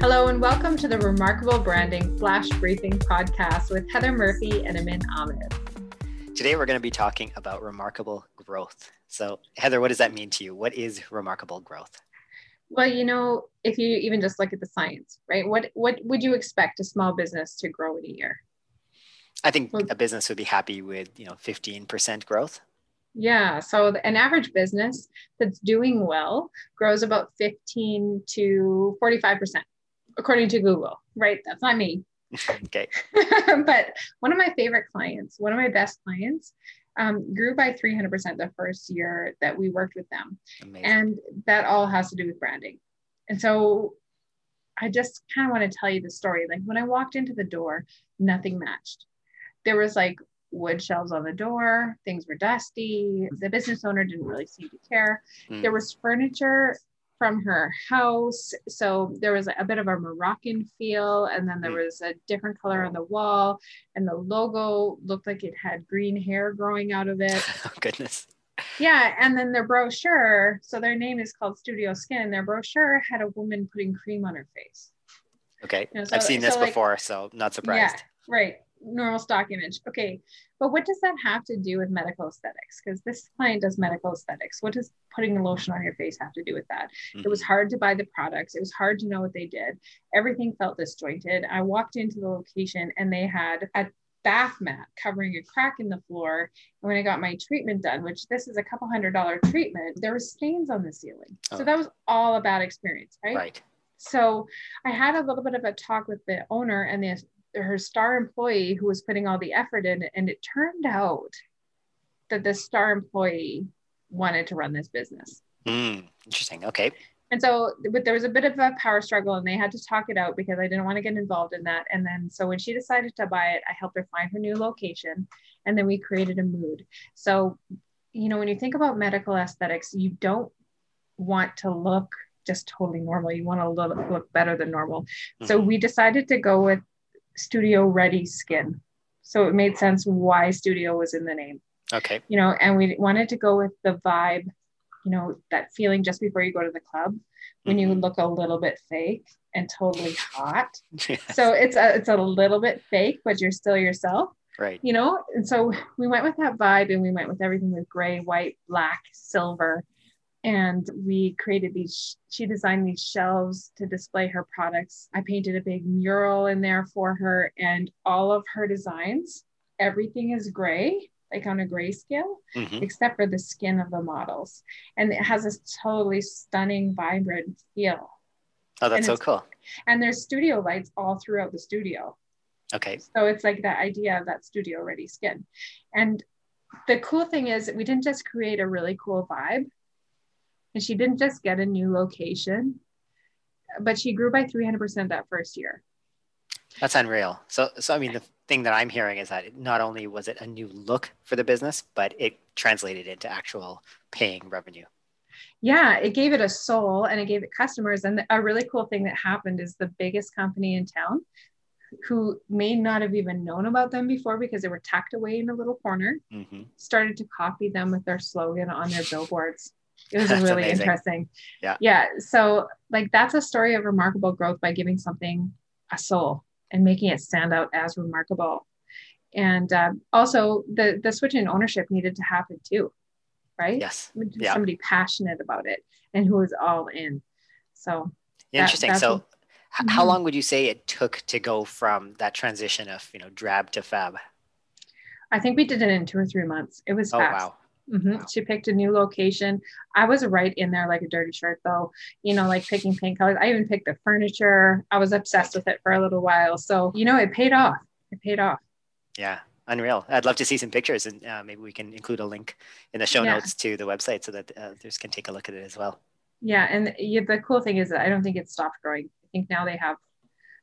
Hello, and welcome to the Remarkable Branding Flash Briefing podcast with Heather Murphy and Amin Ahmed. Today, we're going to be talking about remarkable growth. So, Heather, what does that mean to you? What is remarkable growth? Well, you know, if you even just look at the science, right? What what would you expect a small business to grow in a year? I think a business would be happy with, you know, 15% growth. Yeah. So an average business that's doing well grows about 15 to 45%, according to Google, right? That's not me. okay. but one of my favorite clients, one of my best clients, um, grew by 300% the first year that we worked with them. Amazing. And that all has to do with branding. And so I just kind of want to tell you the story. Like when I walked into the door, nothing matched. There was like wood shelves on the door, things were dusty. The business owner didn't really seem to care. Mm. There was furniture from her house. So there was a bit of a Moroccan feel, and then there mm. was a different color on the wall, and the logo looked like it had green hair growing out of it. oh, goodness. Yeah, and then their brochure, so their name is called Studio Skin. Their brochure had a woman putting cream on her face. Okay, you know, so, I've seen this so before, like, so not surprised. Yeah, right normal stock image. Okay, but what does that have to do with medical aesthetics? Because this client does medical aesthetics. What does putting a lotion on your face have to do with that? Mm-hmm. It was mm-hmm. hard to buy the products. It was hard to know what they did. Everything felt disjointed. I walked into the location and they had a bath mat covering a crack in the floor. And when I got my treatment done, which this is a couple hundred dollar treatment, there were stains on the ceiling. Oh. So that was all a bad experience, right? Right. So I had a little bit of a talk with the owner and the her star employee who was putting all the effort in and it turned out that the star employee wanted to run this business. Mm, interesting okay. And so but there was a bit of a power struggle and they had to talk it out because i didn't want to get involved in that. And then so when she decided to buy it i helped her find her new location and then we created a mood. So you know when you think about medical aesthetics you don't want to look just totally normal. You want to look, look better than normal. Mm-hmm. so we decided to go with studio ready skin. So it made sense why studio was in the name. Okay. You know, and we wanted to go with the vibe, you know, that feeling just before you go to the club when mm-hmm. you look a little bit fake and totally hot. yes. So it's a it's a little bit fake, but you're still yourself. Right. You know, and so we went with that vibe and we went with everything with gray, white, black, silver, and we created these she designed these shelves to display her products. I painted a big mural in there for her and all of her designs. Everything is gray like on a grayscale mm-hmm. except for the skin of the models. And it has this totally stunning vibrant feel. Oh that's so cool. And there's studio lights all throughout the studio. Okay. So it's like that idea of that studio ready skin. And the cool thing is we didn't just create a really cool vibe and she didn't just get a new location, but she grew by 300% that first year. That's unreal. So, so I mean, the thing that I'm hearing is that not only was it a new look for the business, but it translated into actual paying revenue. Yeah, it gave it a soul and it gave it customers. And a really cool thing that happened is the biggest company in town who may not have even known about them before because they were tucked away in a little corner mm-hmm. started to copy them with their slogan on their billboards it was really amazing. interesting. Yeah. Yeah. So like that's a story of remarkable growth by giving something a soul and making it stand out as remarkable. And um, also the the switch in ownership needed to happen too, right? Yes. Yeah. Somebody passionate about it and who was all in. So interesting. That, so mm-hmm. how long would you say it took to go from that transition of you know drab to fab? I think we did it in two or three months. It was oh, fast. Wow. Mm-hmm. She picked a new location. I was right in there like a dirty shirt, though, you know, like picking paint colors. I even picked the furniture. I was obsessed with it for a little while. So, you know, it paid off. It paid off. Yeah, unreal. I'd love to see some pictures and uh, maybe we can include a link in the show yeah. notes to the website so that uh, others can take a look at it as well. Yeah. And yeah, the cool thing is that I don't think it stopped growing. I think now they have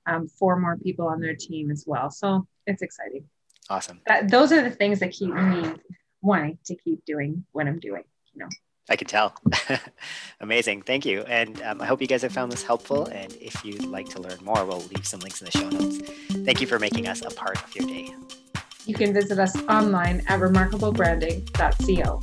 um, four more people on their team as well. So it's exciting. Awesome. That, those are the things that keep me wanting to keep doing what I'm doing, you know. I can tell. Amazing. Thank you. And um, I hope you guys have found this helpful. And if you'd like to learn more, we'll leave some links in the show notes. Thank you for making us a part of your day. You can visit us online at remarkablebranding.co.